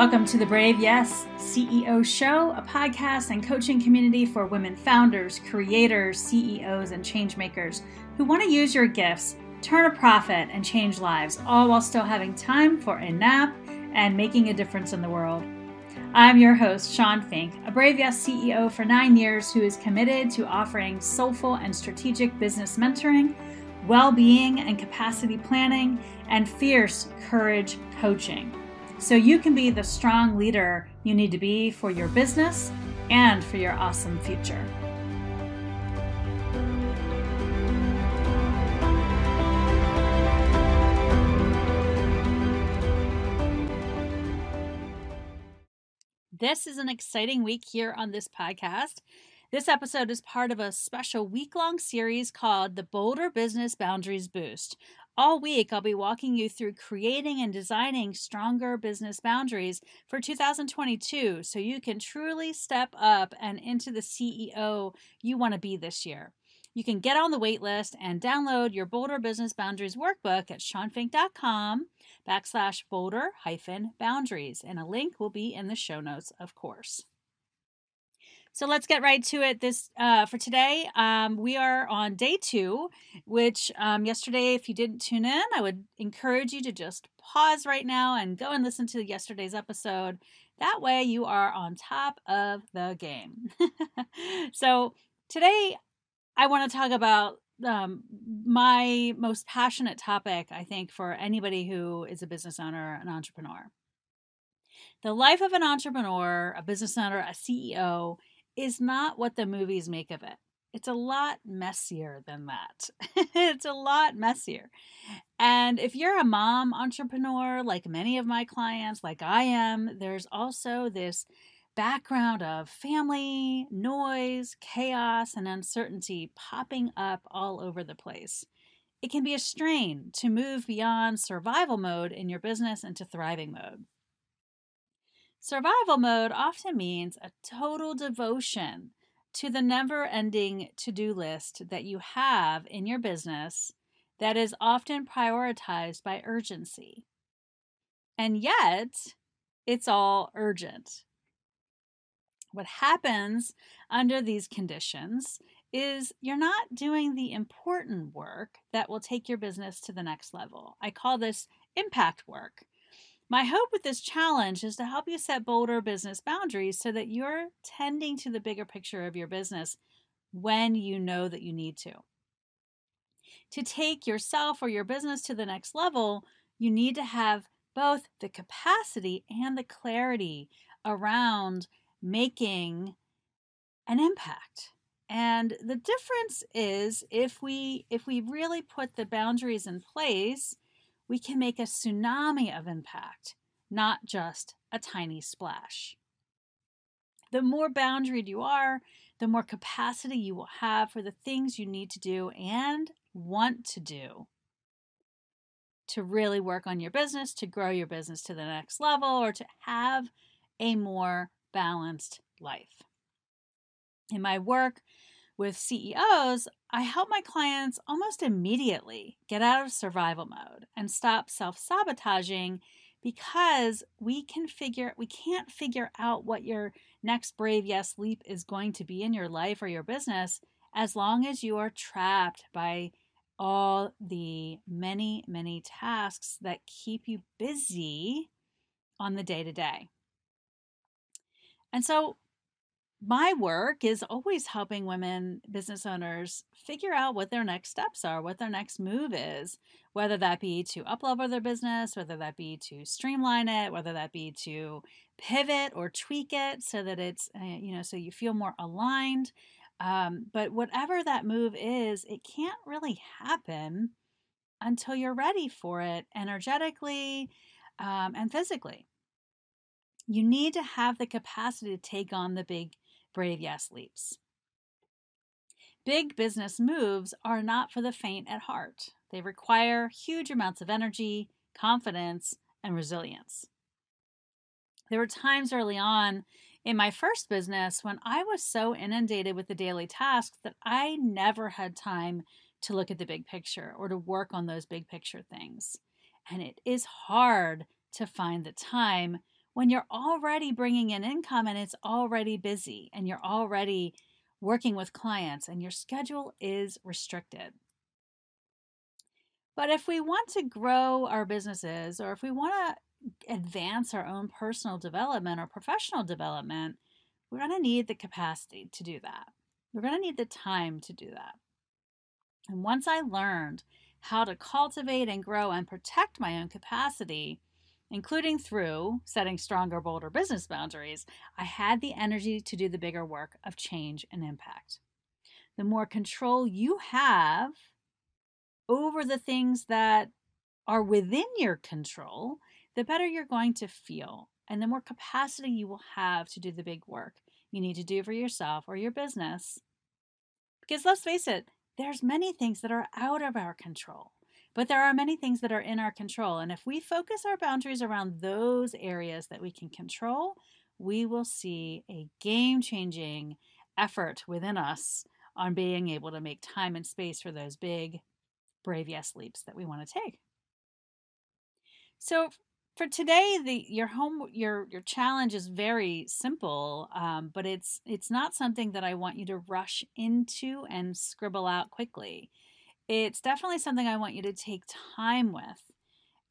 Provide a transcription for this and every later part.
Welcome to the Brave Yes CEO Show, a podcast and coaching community for women founders, creators, CEOs, and changemakers who want to use your gifts, turn a profit, and change lives, all while still having time for a nap and making a difference in the world. I'm your host, Shawn Fink, a Brave Yes CEO for nine years who is committed to offering soulful and strategic business mentoring, well being and capacity planning, and fierce courage coaching so you can be the strong leader you need to be for your business and for your awesome future. This is an exciting week here on this podcast. This episode is part of a special week long series called the Bolder Business Boundaries Boost, all week, I'll be walking you through creating and designing stronger business boundaries for 2022 so you can truly step up and into the CEO you want to be this year. You can get on the wait list and download your Bolder Business Boundaries workbook at shawnfink.com backslash bolder hyphen boundaries. And a link will be in the show notes, of course. So let's get right to it. This uh, for today, um, we are on day two. Which um, yesterday, if you didn't tune in, I would encourage you to just pause right now and go and listen to yesterday's episode. That way, you are on top of the game. so today, I want to talk about um, my most passionate topic. I think for anybody who is a business owner, an entrepreneur. The life of an entrepreneur, a business owner, a CEO is not what the movies make of it. It's a lot messier than that. it's a lot messier. And if you're a mom entrepreneur, like many of my clients, like I am, there's also this background of family, noise, chaos, and uncertainty popping up all over the place. It can be a strain to move beyond survival mode in your business into thriving mode. Survival mode often means a total devotion to the never ending to do list that you have in your business that is often prioritized by urgency. And yet, it's all urgent. What happens under these conditions is you're not doing the important work that will take your business to the next level. I call this impact work. My hope with this challenge is to help you set bolder business boundaries so that you're tending to the bigger picture of your business when you know that you need to. To take yourself or your business to the next level, you need to have both the capacity and the clarity around making an impact. And the difference is if we if we really put the boundaries in place, we can make a tsunami of impact, not just a tiny splash. The more boundaried you are, the more capacity you will have for the things you need to do and want to do to really work on your business, to grow your business to the next level, or to have a more balanced life. In my work, with CEOs, I help my clients almost immediately get out of survival mode and stop self sabotaging because we can figure we can't figure out what your next brave yes leap is going to be in your life or your business as long as you are trapped by all the many many tasks that keep you busy on the day to day. And so my work is always helping women business owners figure out what their next steps are, what their next move is, whether that be to uplevel their business, whether that be to streamline it, whether that be to pivot or tweak it so that it's, uh, you know, so you feel more aligned. Um, but whatever that move is, it can't really happen until you're ready for it energetically um, and physically. You need to have the capacity to take on the big brave yes leaps. Big business moves are not for the faint at heart. They require huge amounts of energy, confidence, and resilience. There were times early on in my first business when I was so inundated with the daily tasks that I never had time to look at the big picture or to work on those big picture things. And it is hard to find the time when you're already bringing in income and it's already busy and you're already working with clients and your schedule is restricted. But if we want to grow our businesses or if we want to advance our own personal development or professional development, we're going to need the capacity to do that. We're going to need the time to do that. And once I learned how to cultivate and grow and protect my own capacity, including through setting stronger, bolder business boundaries, I had the energy to do the bigger work of change and impact. The more control you have over the things that are within your control, the better you're going to feel and the more capacity you will have to do the big work you need to do for yourself or your business. Because let's face it, there's many things that are out of our control. But there are many things that are in our control. And if we focus our boundaries around those areas that we can control, we will see a game changing effort within us on being able to make time and space for those big, brave yes leaps that we want to take. So, for today the your home your your challenge is very simple um, but it's it's not something that i want you to rush into and scribble out quickly it's definitely something I want you to take time with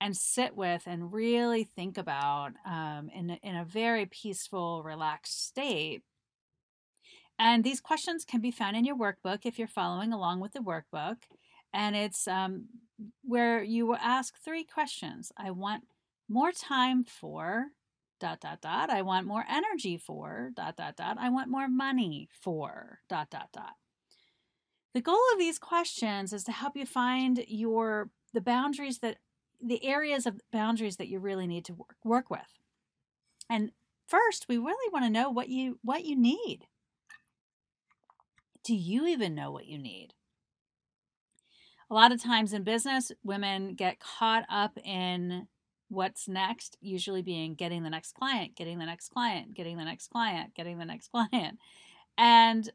and sit with and really think about um, in, in a very peaceful, relaxed state. And these questions can be found in your workbook if you're following along with the workbook. And it's um, where you will ask three questions. I want more time for dot dot dot. I want more energy for dot dot dot. I want more money for dot dot dot. The goal of these questions is to help you find your the boundaries that the areas of boundaries that you really need to work, work with. And first, we really want to know what you what you need. Do you even know what you need? A lot of times in business, women get caught up in what's next, usually being getting the next client, getting the next client, getting the next client, getting the next client. And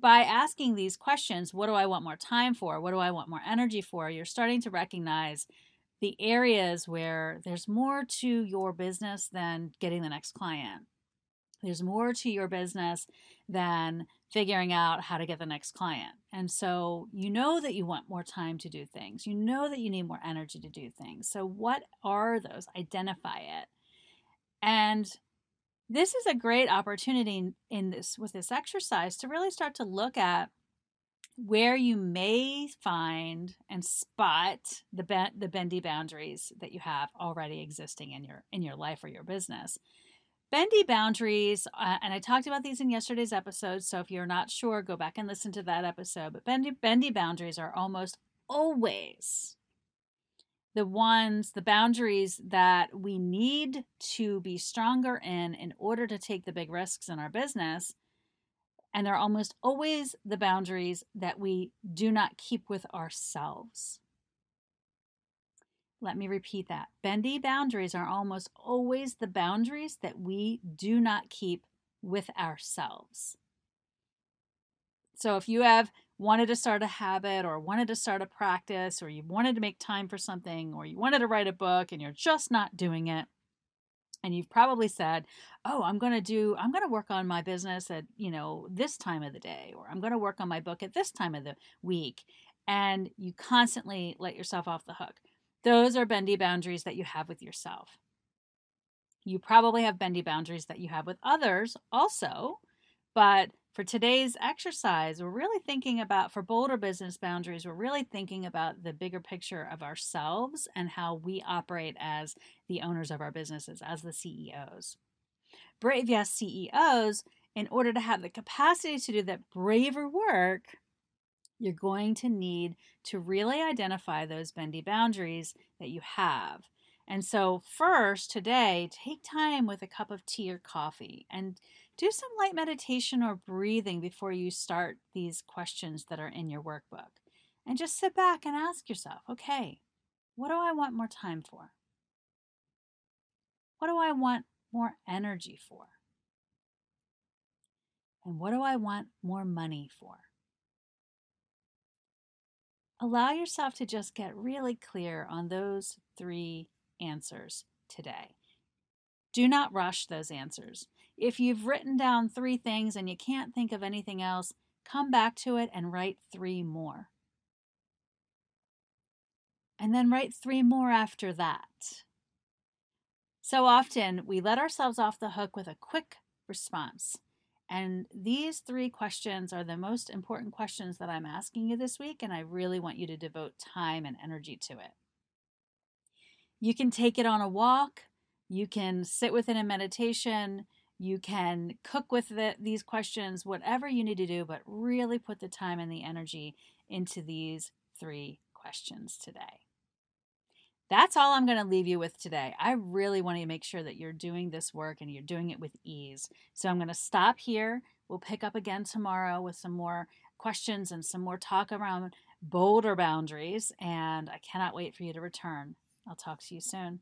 by asking these questions, what do I want more time for? What do I want more energy for? You're starting to recognize the areas where there's more to your business than getting the next client. There's more to your business than figuring out how to get the next client. And so you know that you want more time to do things. You know that you need more energy to do things. So, what are those? Identify it. And this is a great opportunity in this with this exercise to really start to look at where you may find and spot the be- the bendy boundaries that you have already existing in your in your life or your business. Bendy boundaries, uh, and I talked about these in yesterday's episode. So if you're not sure, go back and listen to that episode. But bendy bendy boundaries are almost always the ones, the boundaries that we need to be stronger in in order to take the big risks in our business. And they're almost always the boundaries that we do not keep with ourselves. Let me repeat that. Bendy boundaries are almost always the boundaries that we do not keep with ourselves. So if you have wanted to start a habit or wanted to start a practice or you wanted to make time for something or you wanted to write a book and you're just not doing it, and you've probably said, "Oh, I'm going to do I'm going to work on my business at, you know, this time of the day or I'm going to work on my book at this time of the week." And you constantly let yourself off the hook. Those are bendy boundaries that you have with yourself. You probably have bendy boundaries that you have with others also, but for today's exercise, we're really thinking about, for bolder business boundaries, we're really thinking about the bigger picture of ourselves and how we operate as the owners of our businesses, as the CEOs. Brave Yes CEOs, in order to have the capacity to do that braver work, you're going to need to really identify those bendy boundaries that you have. And so, first, today, take time with a cup of tea or coffee and do some light meditation or breathing before you start these questions that are in your workbook. And just sit back and ask yourself okay, what do I want more time for? What do I want more energy for? And what do I want more money for? Allow yourself to just get really clear on those three answers today. Do not rush those answers. If you've written down three things and you can't think of anything else, come back to it and write three more. And then write three more after that. So often we let ourselves off the hook with a quick response. And these three questions are the most important questions that I'm asking you this week, and I really want you to devote time and energy to it. You can take it on a walk, you can sit with it in meditation, you can cook with the, these questions, whatever you need to do, but really put the time and the energy into these three questions today. That's all I'm going to leave you with today. I really want to make sure that you're doing this work and you're doing it with ease. So I'm going to stop here. We'll pick up again tomorrow with some more questions and some more talk around bolder boundaries. And I cannot wait for you to return. I'll talk to you soon.